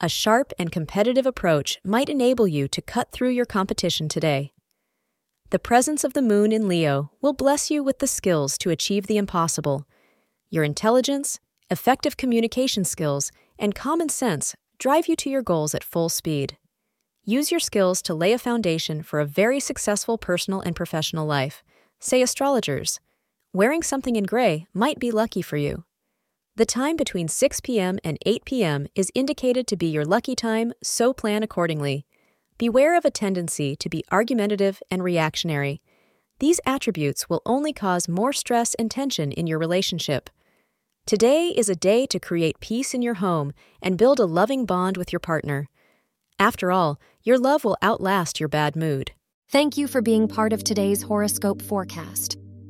a sharp and competitive approach might enable you to cut through your competition today. The presence of the moon in Leo will bless you with the skills to achieve the impossible. Your intelligence, effective communication skills, and common sense drive you to your goals at full speed. Use your skills to lay a foundation for a very successful personal and professional life, say astrologers. Wearing something in gray might be lucky for you. The time between 6 p.m. and 8 p.m. is indicated to be your lucky time, so plan accordingly. Beware of a tendency to be argumentative and reactionary. These attributes will only cause more stress and tension in your relationship. Today is a day to create peace in your home and build a loving bond with your partner. After all, your love will outlast your bad mood. Thank you for being part of today's horoscope forecast.